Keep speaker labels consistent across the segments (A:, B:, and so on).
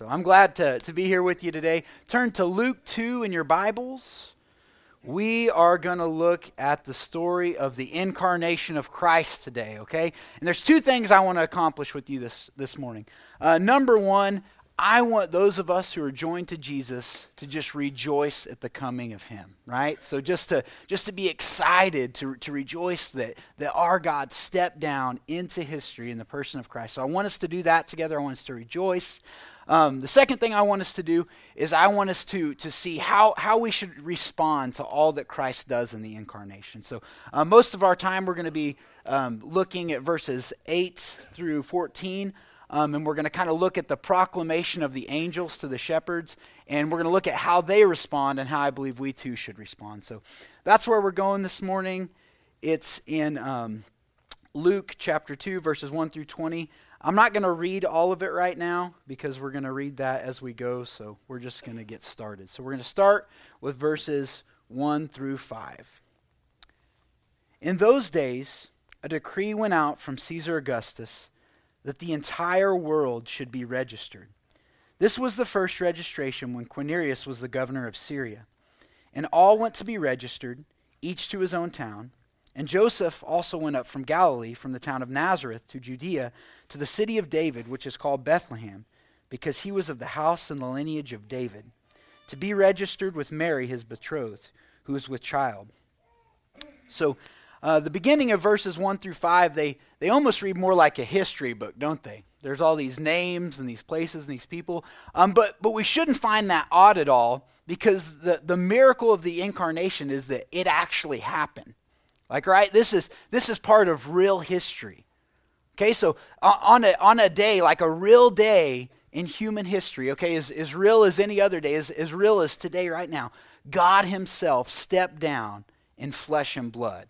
A: So I'm glad to, to be here with you today. Turn to Luke 2 in your Bibles. We are going to look at the story of the incarnation of Christ today, okay? And there's two things I want to accomplish with you this, this morning. Uh, number one, I want those of us who are joined to Jesus to just rejoice at the coming of him, right? So just to just to be excited to, to rejoice that, that our God stepped down into history in the person of Christ. So I want us to do that together. I want us to rejoice. Um, the second thing I want us to do is I want us to, to see how, how we should respond to all that Christ does in the incarnation. So, uh, most of our time we're going to be um, looking at verses 8 through 14. Um, and we're going to kind of look at the proclamation of the angels to the shepherds, and we're going to look at how they respond and how I believe we too should respond. So that's where we're going this morning. It's in um, Luke chapter 2, verses 1 through 20. I'm not going to read all of it right now because we're going to read that as we go, so we're just going to get started. So we're going to start with verses 1 through 5. In those days, a decree went out from Caesar Augustus that the entire world should be registered. This was the first registration when Quirinius was the governor of Syria. And all went to be registered, each to his own town. And Joseph also went up from Galilee, from the town of Nazareth to Judea, to the city of David, which is called Bethlehem, because he was of the house and the lineage of David, to be registered with Mary, his betrothed, who was with child. So, uh, the beginning of verses 1 through 5, they, they almost read more like a history book, don't they? There's all these names and these places and these people. Um, but, but we shouldn't find that odd at all because the, the miracle of the incarnation is that it actually happened. Like, right? This is, this is part of real history. Okay, so on a, on a day, like a real day in human history, okay, as, as real as any other day, as, as real as today, right now, God Himself stepped down in flesh and blood.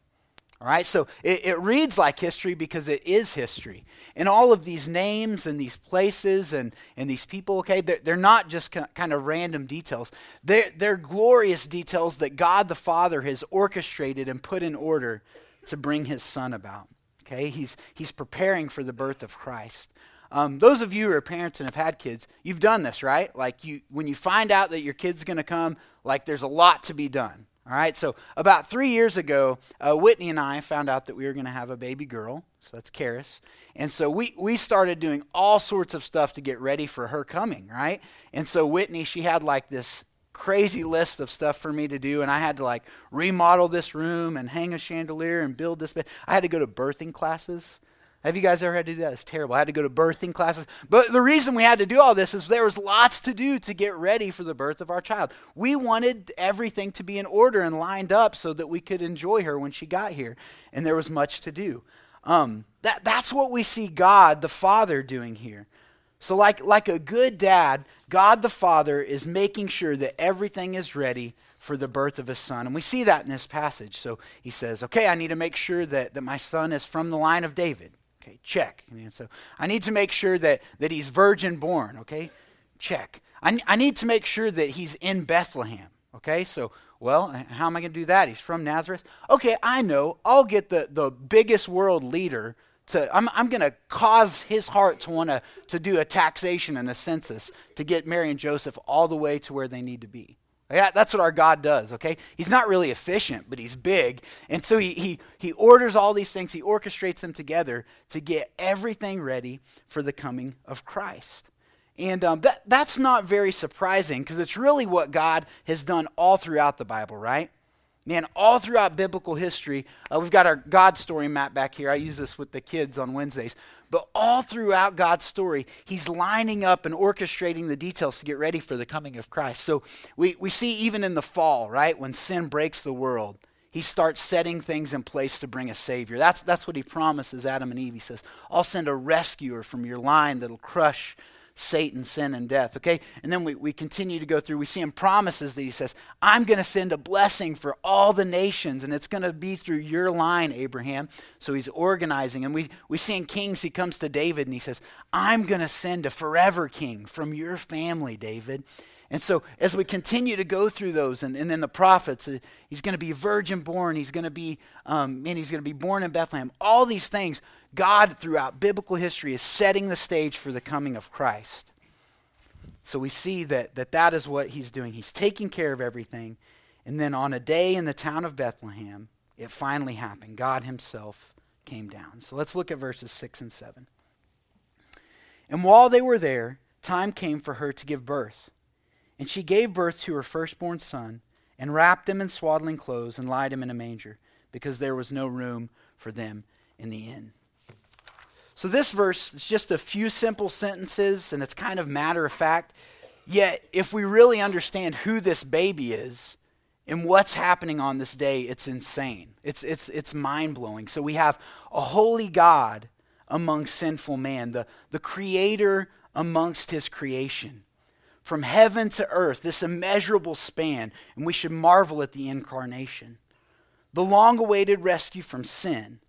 A: All right, so it, it, reads like history because it is history. And all of these names and these places and, and these people, okay, they're, they're not just kind of random details. They're, they're glorious details that God the Father has orchestrated and put in order to bring his Son about. Okay, he's, he's preparing for the birth of Christ. Um, those of you who are parents and have had kids, you've done this, right? Like you, when you find out that your kid's going to come, like there's a lot to be done all right, so about three years ago, uh, Whitney and I found out that we were going to have a baby girl. So that's Karis. And so we, we started doing all sorts of stuff to get ready for her coming, right? And so Whitney, she had like this crazy list of stuff for me to do, and I had to like remodel this room and hang a chandelier and build this bed. I had to go to birthing classes. Have you guys ever had to do that? It's terrible. I had to go to birthing classes. But the reason we had to do all this is there was lots to do to get ready for the birth of our child. We wanted everything to be in order and lined up so that we could enjoy her when she got here. And there was much to do. Um, that, that's what we see God, the Father, doing here. So, like, like a good dad, God the Father is making sure that everything is ready for the birth of his son. And we see that in this passage. So he says, Okay, I need to make sure that, that my son is from the line of David. Okay, check. Mean, so I need to make sure that, that he's virgin born. Okay, check. I, I need to make sure that he's in Bethlehem. Okay, so, well, how am I going to do that? He's from Nazareth. Okay, I know. I'll get the, the biggest world leader to, I'm, I'm going to cause his heart to want to do a taxation and a census to get Mary and Joseph all the way to where they need to be. Yeah, that's what our God does, okay? He's not really efficient, but he's big. And so he, he, he orders all these things, he orchestrates them together to get everything ready for the coming of Christ. And um, that, that's not very surprising because it's really what God has done all throughout the Bible, right? Man, all throughout biblical history, uh, we've got our God story map back here. I use this with the kids on Wednesdays. But all throughout God's story, He's lining up and orchestrating the details to get ready for the coming of Christ. So we, we see even in the fall, right, when sin breaks the world, He starts setting things in place to bring a Savior. That's, that's what He promises Adam and Eve. He says, I'll send a rescuer from your line that'll crush Satan, sin, and death. Okay? And then we, we continue to go through. We see him promises that he says, I'm going to send a blessing for all the nations, and it's going to be through your line, Abraham. So he's organizing. And we, we see in Kings, he comes to David and he says, I'm going to send a forever king from your family, David. And so, as we continue to go through those, and, and then the prophets, uh, he's going to be virgin born, he's going to be, um, and he's going to be born in Bethlehem. All these things God, throughout biblical history, is setting the stage for the coming of Christ. So we see that, that that is what he's doing. He's taking care of everything. And then on a day in the town of Bethlehem, it finally happened. God himself came down. So let's look at verses 6 and 7. And while they were there, time came for her to give birth. And she gave birth to her firstborn son, and wrapped him in swaddling clothes, and laid him in a manger, because there was no room for them in the inn. So this verse is just a few simple sentences, and it's kind of matter of fact. Yet, if we really understand who this baby is and what's happening on this day, it's insane. It's, it's, it's mind blowing. So, we have a holy God among sinful man, the, the creator amongst his creation. From heaven to earth, this immeasurable span, and we should marvel at the incarnation. The long awaited rescue from sin,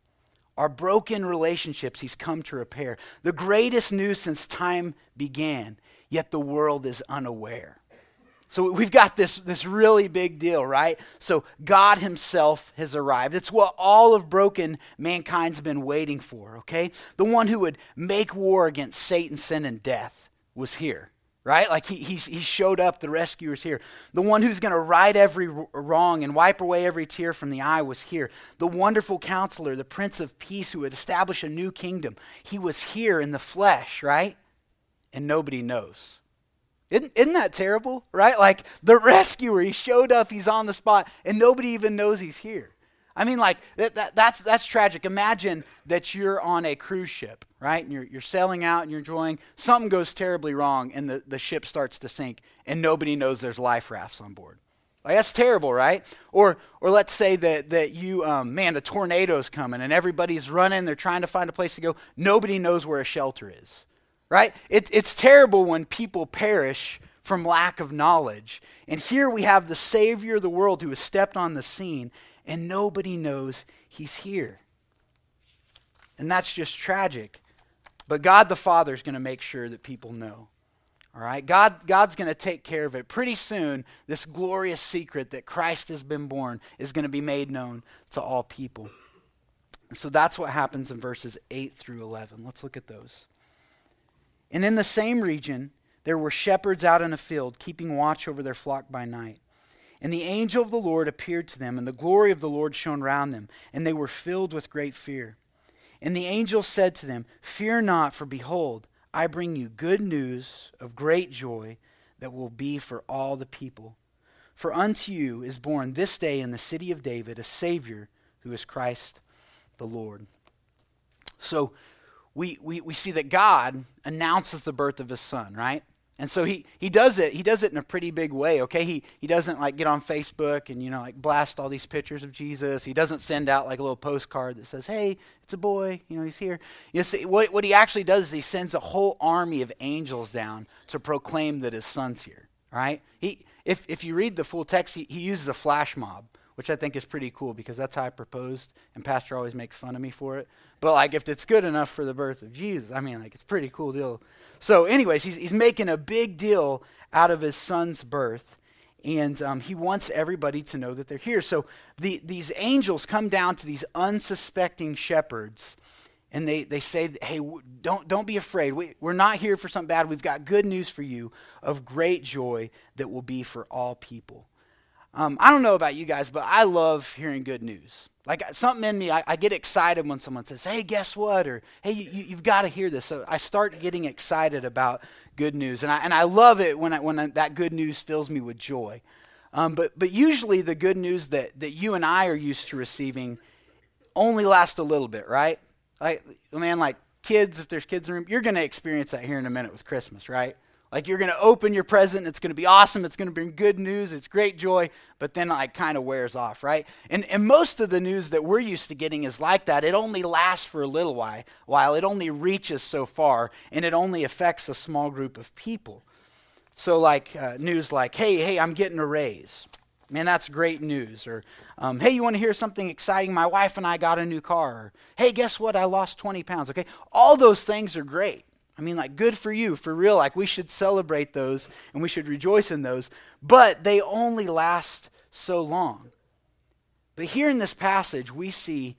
A: our broken relationships, he's come to repair. The greatest news since time began, yet the world is unaware. So we've got this, this really big deal, right? So God Himself has arrived. It's what all of broken mankind's been waiting for, okay? The one who would make war against Satan, sin, and death was here, right? Like he, he, showed up, the rescuer's here. The one who's going to right every wrong and wipe away every tear from the eye was here. The wonderful counselor, the Prince of Peace who would establish a new kingdom, he was here in the flesh, right? And nobody knows. Isn't, isn't that terrible, right? Like the rescuer, he showed up, he's on the spot, and nobody even knows he's here. I mean, like, that, that, that's, that's tragic. Imagine that you're on a cruise ship, right? And you're, you're sailing out and you're enjoying. Something goes terribly wrong, and the, the ship starts to sink, and nobody knows there's life rafts on board. Like, that's terrible, right? Or, or let's say that, that you, um, man, a tornado's coming, and everybody's running, they're trying to find a place to go. Nobody knows where a shelter is right? It, it's terrible when people perish from lack of knowledge. And here we have the Savior of the world who has stepped on the scene, and nobody knows he's here. And that's just tragic. But God the Father is going to make sure that people know. All right? God, God's going to take care of it. Pretty soon, this glorious secret that Christ has been born is going to be made known to all people. So that's what happens in verses 8 through 11. Let's look at those. And in the same region, there were shepherds out in a field, keeping watch over their flock by night. And the angel of the Lord appeared to them, and the glory of the Lord shone round them, and they were filled with great fear. And the angel said to them, Fear not, for behold, I bring you good news of great joy that will be for all the people. For unto you is born this day in the city of David a Savior who is Christ the Lord. So, we, we, we see that God announces the birth of his son, right? And so he, he does it, he does it in a pretty big way, okay? He, he doesn't like get on Facebook and, you know, like blast all these pictures of Jesus. He doesn't send out like a little postcard that says, hey, it's a boy, you know, he's here. You see, what, what he actually does is he sends a whole army of angels down to proclaim that his son's here, right? He, if, if you read the full text, he, he uses a flash mob which I think is pretty cool because that's how I proposed, and Pastor always makes fun of me for it. But like, if it's good enough for the birth of Jesus, I mean, like, it's pretty cool deal. So, anyways, he's he's making a big deal out of his son's birth, and um, he wants everybody to know that they're here. So the, these angels come down to these unsuspecting shepherds, and they, they say, "Hey, don't don't be afraid. We, we're not here for something bad. We've got good news for you of great joy that will be for all people." Um, I don't know about you guys, but I love hearing good news. Like something in me, I, I get excited when someone says, "Hey, guess what?" or "Hey, you, you've got to hear this." So I start getting excited about good news, and I and I love it when I, when I, that good news fills me with joy. Um, but but usually the good news that that you and I are used to receiving only lasts a little bit, right? Like man, like kids, if there's kids in the room, you're going to experience that here in a minute with Christmas, right? Like you're going to open your present, it's going to be awesome, it's going to bring good news, it's great joy, but then like kind of wears off, right? And and most of the news that we're used to getting is like that. It only lasts for a little while, while it only reaches so far, and it only affects a small group of people. So like uh, news like, hey, hey, I'm getting a raise. Man, that's great news. Or, um, hey, you want to hear something exciting? My wife and I got a new car. Or, hey, guess what? I lost 20 pounds. Okay, all those things are great. I mean, like, good for you, for real. Like, we should celebrate those and we should rejoice in those, but they only last so long. But here in this passage, we see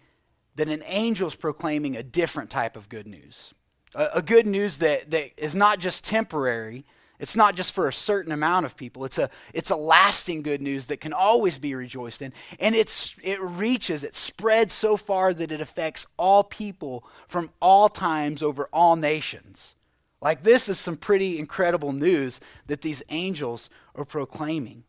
A: that an angel is proclaiming a different type of good news. A, a good news that, that is not just temporary, It's not just for a certain amount of people. It's a, it's a lasting good news that can always be rejoiced in. And it's, it reaches, it spreads so far that it affects all people from all times over all nations. Like, this is some pretty incredible news that these angels are proclaiming.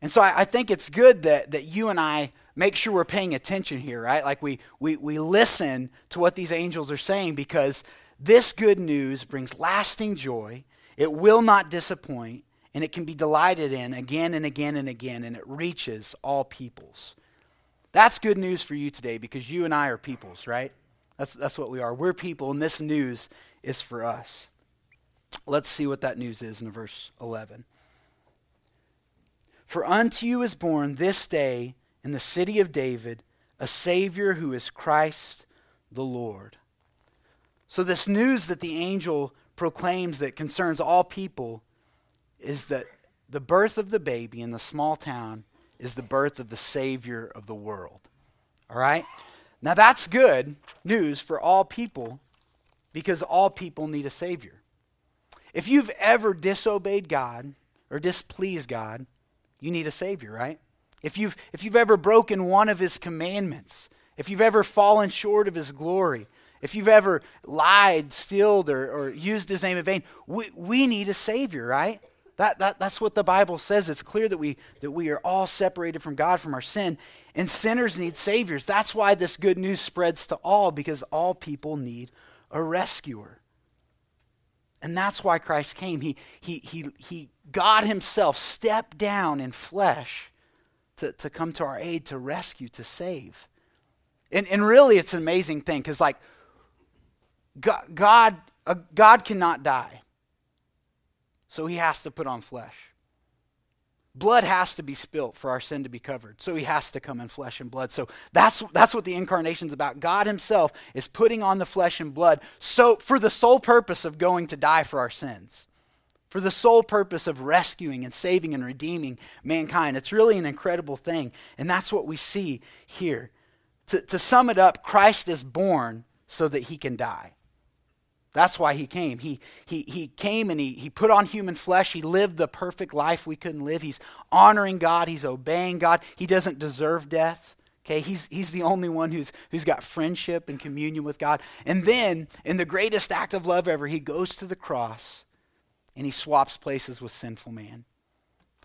A: And so I, I think it's good that, that you and I make sure we're paying attention here, right? Like, we, we, we listen to what these angels are saying because this good news brings lasting joy it will not disappoint, and it can be delighted in again and again and again, and it reaches all peoples. That's good news for you today because you and I are peoples, right? That's, that's what we are. We're people, and this news is for us. Let's see what that news is in verse 11. For unto you is born this day in the city of David a Savior who is Christ the Lord. So, this news that the angel proclaims that concerns all people is that the birth of the baby in the small town is the birth of the Savior of the world. All right? Now that's good news for all people because all people need a Savior. If you've ever disobeyed God or displeased God, you need a Savior, right? If you've, if you've ever broken one of His commandments, if you've ever fallen short of His glory, if you've ever lied, stealed, or, or used his name in vain, we, we need a Savior, right? That, that, that's what the Bible says. It's clear that we, that we are all separated from God from our sin, and sinners need Saviors. That's why this good news spreads to all, because all people need a rescuer. And that's why Christ came. He, he, he, he God Himself stepped down in flesh to, to come to our aid, to rescue, to save. And, and really, it's an amazing thing because, like, God, God, God cannot die. So he has to put on flesh. Blood has to be spilt for our sin to be covered. So he has to come in flesh and blood. So that's, that's what the incarnation is about. God himself is putting on the flesh and blood so for the sole purpose of going to die for our sins. For the sole purpose of rescuing and saving and redeeming mankind. It's really an incredible thing. And that's what we see here. To, to sum it up, Christ is born so that he can die. That's why he came. He, he, he came and he, he put on human flesh. He lived the perfect life we couldn't live. He's honoring God. He's obeying God. He doesn't deserve death. Okay, he's, he's the only one who's, who's got friendship and communion with God. And then, in the greatest act of love ever, he goes to the cross and he swaps places with sinful man.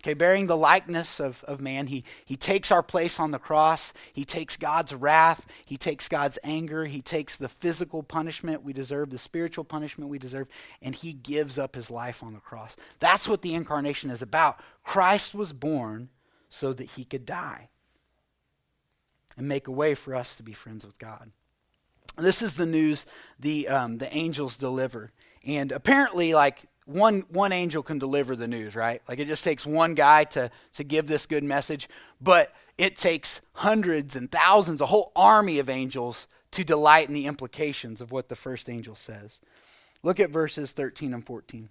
A: Okay, bearing the likeness of, of man, he, he takes our place on the cross. He takes God's wrath. He takes God's anger. He takes the physical punishment we deserve, the spiritual punishment we deserve, and he gives up his life on the cross. That's what the incarnation is about. Christ was born so that he could die and make a way for us to be friends with God. This is the news the, um, the angels deliver. And apparently, like one one angel can deliver the news, right? Like it just takes one guy to to give this good message, but it takes hundreds and thousands, a whole army of angels to delight in the implications of what the first angel says. Look at verses 13 and 14.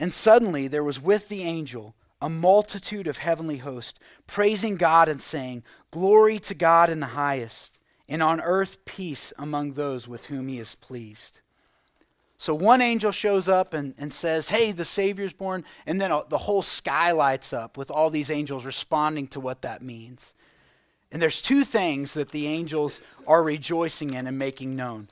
A: And suddenly there was with the angel a multitude of heavenly hosts, praising God and saying, Glory to God in the highest, and on earth peace among those with whom he is pleased. So one angel shows up and, and says, Hey, the Savior's born. And then uh, the whole sky lights up with all these angels responding to what that means. And there's two things that the angels are rejoicing in and making known.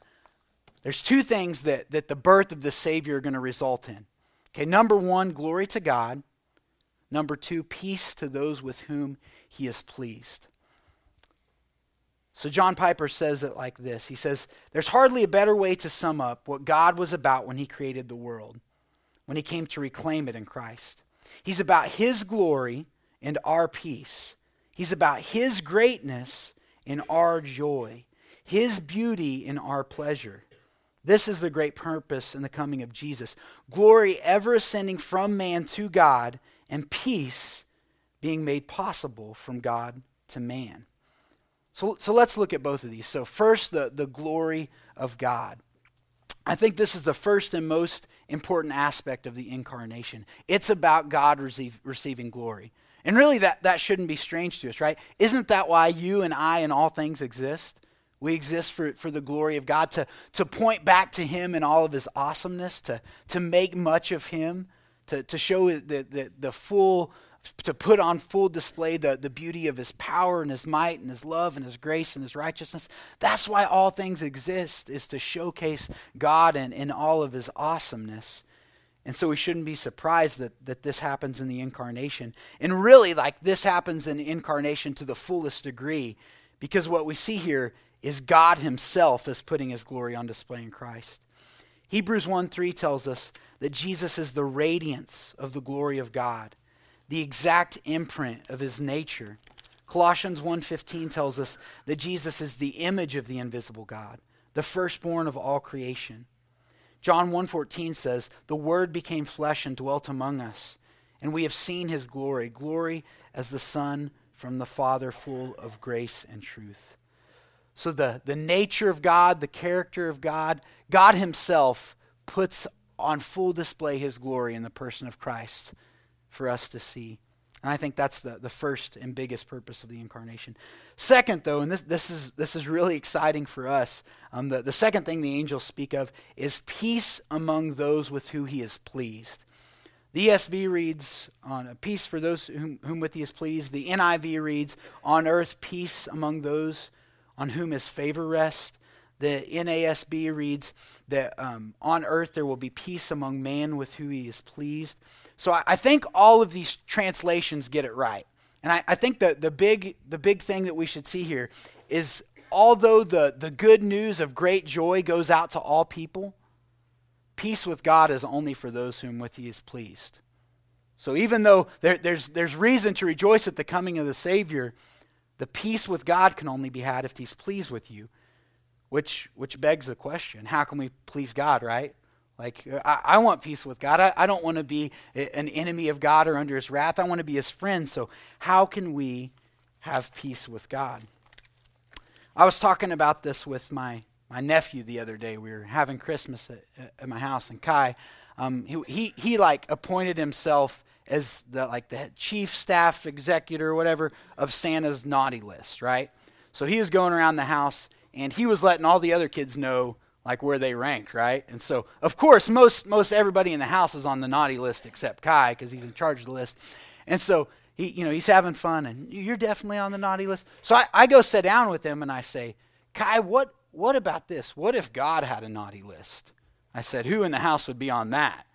A: There's two things that, that the birth of the Savior are going to result in. Okay, number one, glory to God. Number two, peace to those with whom he is pleased. So John Piper says it like this He says, There's hardly a better way to sum up what God was about when he created the world, when he came to reclaim it in Christ. He's about his glory and our peace. He's about his greatness and our joy, his beauty and our pleasure. This is the great purpose in the coming of Jesus. Glory ever ascending from man to God, and peace being made possible from God to man. So, so let's look at both of these. So, first, the, the glory of God. I think this is the first and most important aspect of the incarnation. It's about God receive, receiving glory. And really, that, that shouldn't be strange to us, right? Isn't that why you and I and all things exist? We exist for, for the glory of God, to, to point back to Him and all of His awesomeness, to, to make much of Him, to, to show the, the, the full, to put on full display the, the beauty of His power and His might and His love and His grace and His righteousness. That's why all things exist, is to showcase God and in all of His awesomeness. And so we shouldn't be surprised that, that this happens in the incarnation. And really, like this happens in incarnation to the fullest degree, because what we see here is God Himself is putting His glory on display in Christ. Hebrews 1 3 tells us that Jesus is the radiance of the glory of God, the exact imprint of His nature. Colossians 1:15 tells us that Jesus is the image of the invisible God, the firstborn of all creation. John 1:14 says, "The word became flesh and dwelt among us, and we have seen his glory, glory as the son from the Father full of grace and truth." So the, the nature of God, the character of God, God himself puts on full display his glory in the person of Christ for us to see. And I think that's the, the first and biggest purpose of the incarnation. Second, though, and this, this, is, this is really exciting for us, um, the, the second thing the angels speak of is peace among those with whom he is pleased. The ESV reads, on a peace for those whom, whom with he is pleased. The NIV reads, on earth peace among those on whom his favor rests. The NASB reads that um, on earth there will be peace among man with whom he is pleased. So I, I think all of these translations get it right. And I, I think that the big, the big thing that we should see here is although the, the good news of great joy goes out to all people, peace with God is only for those whom with he is pleased. So even though there, there's, there's reason to rejoice at the coming of the Savior, the peace with God can only be had if he's pleased with you. Which, which begs the question how can we please God, right? Like, I, I want peace with God. I, I don't want to be an enemy of God or under his wrath. I want to be his friend. So, how can we have peace with God? I was talking about this with my, my nephew the other day. We were having Christmas at, at my house, and Kai, um, he, he, he, like, appointed himself as the, like, the chief staff executor or whatever of Santa's naughty list, right? So, he was going around the house, and he was letting all the other kids know like where they ranked, right? And so, of course, most most everybody in the house is on the naughty list except Kai because he's in charge of the list. And so he, you know, he's having fun, and you're definitely on the naughty list. So I, I go sit down with him and I say, Kai, what what about this? What if God had a naughty list? I said, who in the house would be on that?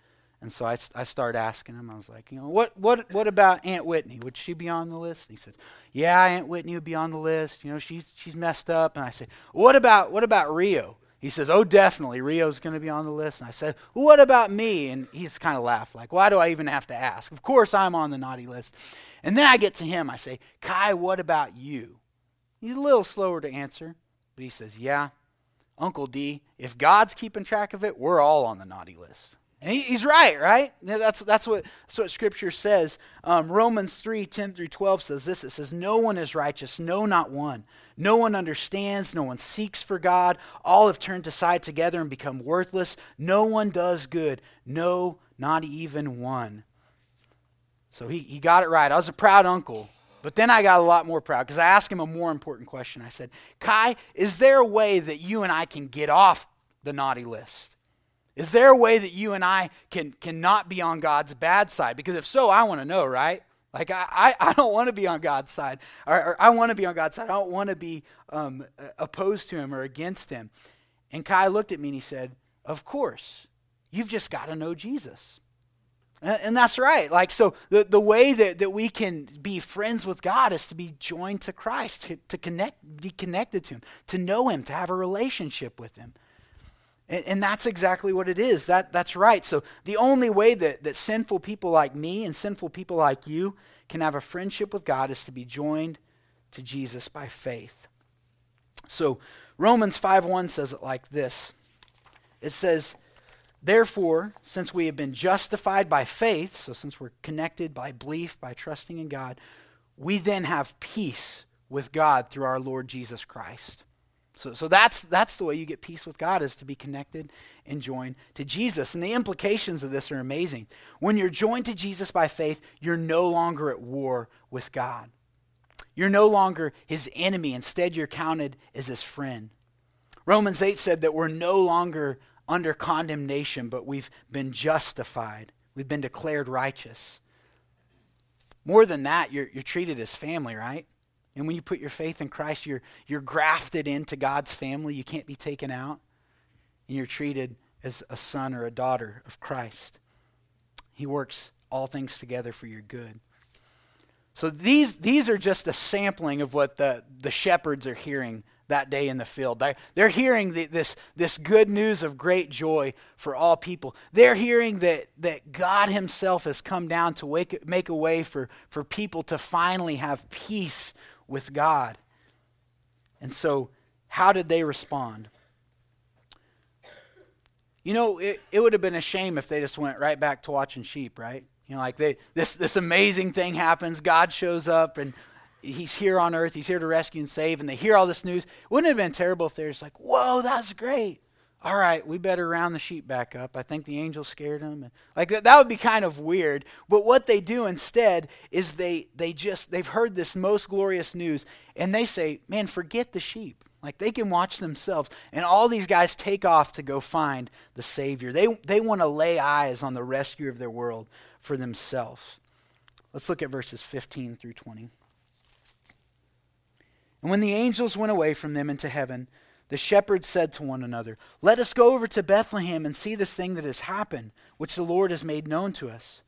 A: And so I, I started asking him. I was like, you know, what, what, what about Aunt Whitney? Would she be on the list? And he said, yeah, Aunt Whitney would be on the list. You know, she's, she's messed up. And I said, what about, what about Rio? He says, Oh, definitely, Rio's going to be on the list. And I said, well, What about me? And he's kind of laughed, like, Why do I even have to ask? Of course, I'm on the naughty list. And then I get to him. I say, Kai, what about you? He's a little slower to answer, but he says, Yeah, Uncle D, if God's keeping track of it, we're all on the naughty list. And he, he's right, right? That's, that's, what, that's what Scripture says. Um, Romans 3 10 through 12 says this It says, No one is righteous, no, not one. No one understands, no one seeks for God. All have turned aside together and become worthless. No one does good, no, not even one. So he, he got it right. I was a proud uncle. But then I got a lot more proud because I asked him a more important question. I said, Kai, is there a way that you and I can get off the naughty list? Is there a way that you and I can cannot be on God's bad side? Because if so, I want to know, right? Like I, I, I don't want to be on God's side, or, or I want to be on God's side. I don't want to be um, opposed to Him or against Him. And Kai looked at me and he said, "Of course, you've just got to know Jesus." And, that's right. Like so, the, the way that, that we can be friends with God is to be joined to Christ, to, to connect, be connected to Him, to know Him, to have a relationship with Him. And, and, that's exactly what it is. That, that's right. So the only way that, that sinful people like me and sinful people like you can have a friendship with God is to be joined to Jesus by faith. So Romans 5.1 says it like this. It says, Therefore, since we have been justified by faith, so since we're connected by belief, by trusting in God, we then have peace with God through our Lord Jesus Christ. So, so that's, that's the way you get peace with God is to be connected and joined to Jesus. And the implications of this are amazing. When you're joined to Jesus by faith, you're no longer at war with God. You're no longer his enemy. Instead, you're counted as his friend. Romans 8 said that we're no longer under condemnation, but we've been justified. We've been declared righteous. More than that, you're, you're treated as family, right? And when you put your faith in Christ, you're, you're grafted into God's family. You can't be taken out. And you're treated as a son or a daughter of Christ. He works all things together for your good. So these, these are just a sampling of what the, the shepherds are hearing that day in the field. They're hearing the, this, this good news of great joy for all people. They're hearing that, that God Himself has come down to wake, make a way for, for people to finally have peace with God. And so, how did they respond? You know, it, it would have been a shame if they just went right back to watching sheep, right? You know, like they this this amazing thing happens, God shows up and he's here on earth, he's here to rescue and save, and they hear all this news. Wouldn't it have been terrible if they're just like, Whoa, that's great. All right, we better round the sheep back up. I think the angel scared them. Like that, that would be kind of weird. But what they do instead is they they just they've heard this most glorious news and they say, Man, forget the sheep. Like they can watch themselves. And all these guys take off to go find the Savior. They, they want to lay eyes on the rescue of their world for themselves. Let's look at verses 15 through 20. And when the angels went away from them into heaven, the shepherds said to one another, Let us go over to Bethlehem and see this thing that has happened, which the Lord has made known to us.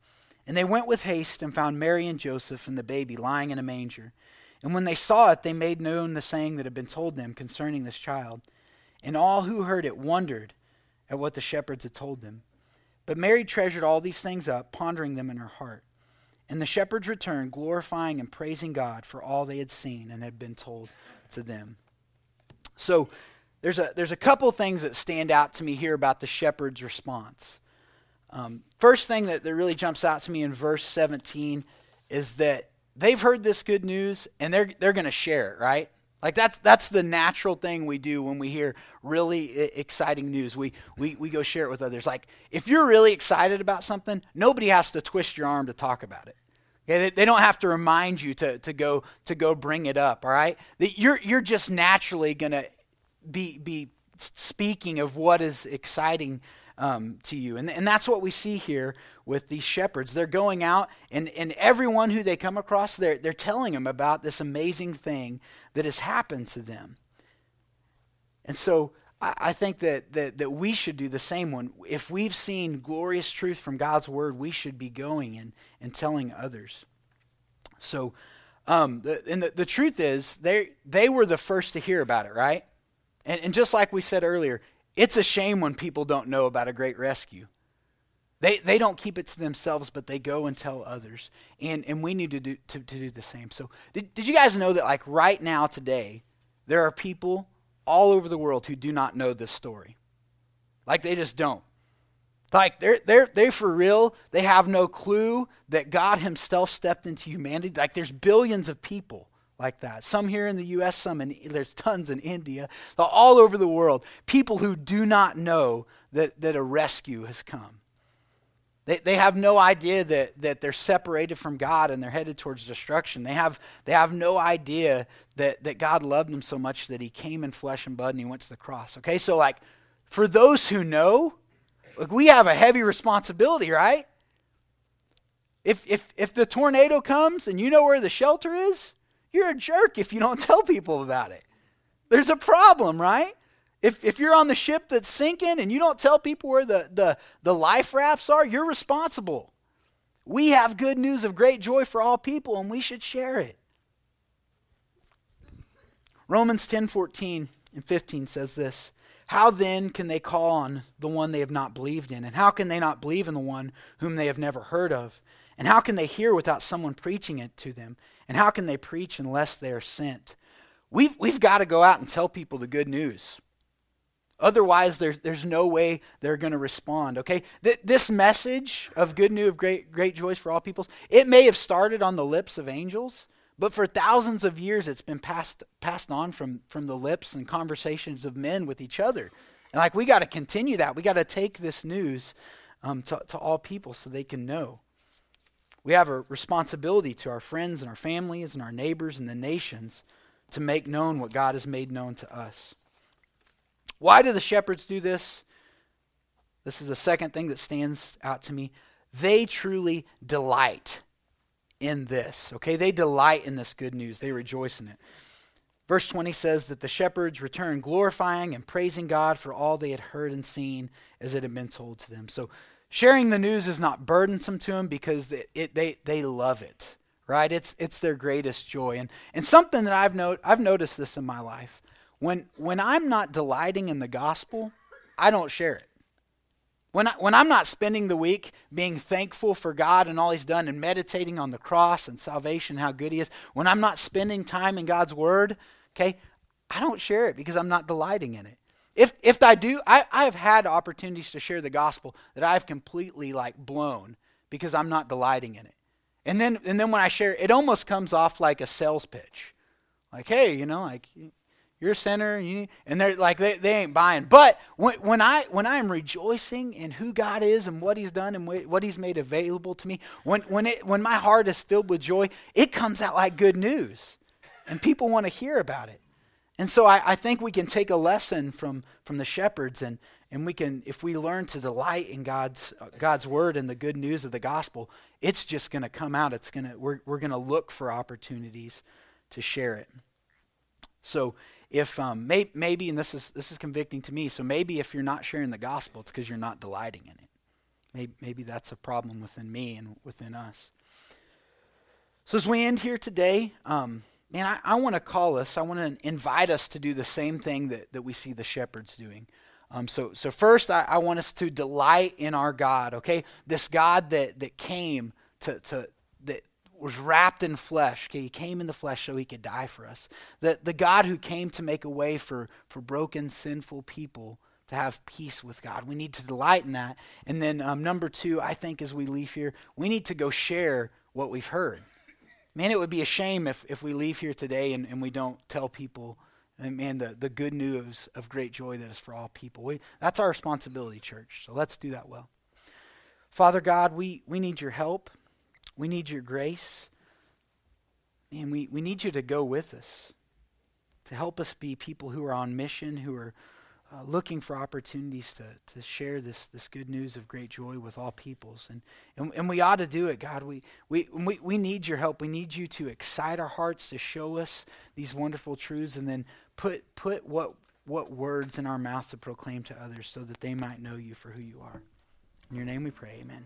A: And they went with haste and found Mary and Joseph and the baby lying in a manger. And when they saw it, they made known the saying that had been told them concerning this child. And all who heard it wondered at what the shepherds had told them. But Mary treasured all these things up, pondering them in her heart. And the shepherds returned, glorifying and praising God for all they had seen and had been told to them. So there's a, there's a couple things that stand out to me here about the shepherd's response. Um, first thing that, that really jumps out to me in verse 17 is that they've heard this good news and they're they're going to share it, right? Like that's that's the natural thing we do when we hear really exciting news. We we we go share it with others. Like if you're really excited about something, nobody has to twist your arm to talk about it. Okay, they, they don't have to remind you to, to go to go bring it up. All right, that you're you're just naturally gonna be be speaking of what is exciting um, to you. And, and that's what we see here with these shepherds. They're going out, and, and everyone who they come across, they're, they're telling them about this amazing thing that has happened to them. And so I, I think that, that, that we should do the same one. If we've seen glorious truth from God's word, we should be going and, and telling others. So, um, the, and the, the truth is, they, they were the first to hear about it, right? And, and just like we said earlier, it's a shame when people don't know about a great rescue. They, they don't keep it to themselves, but they go and tell others. And, and we need to do, to, to do the same. So, did, did you guys know that, like, right now, today, there are people all over the world who do not know this story? Like, they just don't. Like, they're, they're, they for real, they have no clue that God Himself stepped into humanity. Like, there's billions of people like that. Some here in the U.S., some in, there's tons in India, all over the world. People who do not know that, that a rescue has come. They, they have no idea that, that they're separated from God and they're headed towards destruction. They have, they have no idea that, that God loved them so much that he came in flesh and blood and he went to the cross. Okay, so like for those who know, like we have a heavy responsibility, right? If, if, if the tornado comes and you know where the shelter is, you're a jerk if you don't tell people about it. There's a problem, right? If, if you're on the ship that's sinking and you don't tell people where the, the, the life rafts are, you're responsible. We have good news of great joy for all people, and we should share it. Romans 10 14 and 15 says this How then can they call on the one they have not believed in? And how can they not believe in the one whom they have never heard of? And how can they hear without someone preaching it to them? And how can they preach unless they are sent? We've, we've got to go out and tell people the good news. Otherwise, there's, there's no way they're going to respond, okay? Th- this message of good news of great, great joys for all peoples, it may have started on the lips of angels, but for thousands of years it's been passed, passed on from, from the lips and conversations of men with each other. And like, we got to continue that. We got to take this news um, to, to all people so they can know. We have a responsibility to our friends and our families and our neighbors and the nations to make known what God has made known to us. Why do the shepherds do this? This is the second thing that stands out to me. They truly delight in this. Okay, they delight in this good news, they rejoice in it. Verse 20 says that the shepherds returned glorifying and praising God for all they had heard and seen as it had been told to them. So sharing the news is not burdensome to them because it, it, they, they love it, right? It's, it's their greatest joy. And, and something that I've, not, I've noticed this in my life. When, when I'm not delighting in the gospel, I don't share it. When, I, when I'm not spending the week being thankful for God and all He's done and meditating on the cross and salvation, how good He is, when I'm not spending time in God's Word, okay, I don't share it because I'm not delighting in it. If, if I do, I, I have had opportunities to share the gospel that I've completely like blown because I'm not delighting in it. And then, and then when I share, it almost comes off like a sales pitch. Like, hey, you know, like you're a sinner, you, and they're like they, they ain't buying. But when, when I when I am rejoicing in who God is and what He's done and what He's made available to me, when when it when my heart is filled with joy, it comes out like good news, and people want to hear about it. And so I, I think we can take a lesson from from the shepherds, and and we can if we learn to delight in God's uh, God's word and the good news of the gospel, it's just going to come out. It's gonna we're we're going to look for opportunities to share it. So if um, may, maybe, and this is this is convicting to me, so maybe if you're not sharing the gospel, it's because you're not delighting in it. Maybe, maybe that's a problem within me and within us. So as we end here today, um, man, I, I want to call us, I want to invite us to do the same thing that, that we see the shepherds doing. Um, so, so first, I, I want us to delight in our God, okay? This God that, that came to, to, that was wrapped in flesh. Okay, he came in the flesh so he could die for us. The, the God who came to make a way for, for broken, sinful people to have peace with God. We need to delight in that. And then, um, number two, I think as we leave here, we need to go share what we've heard. Man, it would be a shame if, if we leave here today and, and we don't tell people, and man, the, the good news of great joy that is for all people. We, that's our responsibility, church. So let's do that well. Father God, we, we need your help. We need your grace. And we, we need you to go with us, to help us be people who are on mission, who are uh, looking for opportunities to, to share this, this good news of great joy with all peoples. And, and, and we ought to do it, God. We, we, we, we need your help. We need you to excite our hearts, to show us these wonderful truths, and then put, put what, what words in our mouth to proclaim to others so that they might know you for who you are. In your name we pray, amen.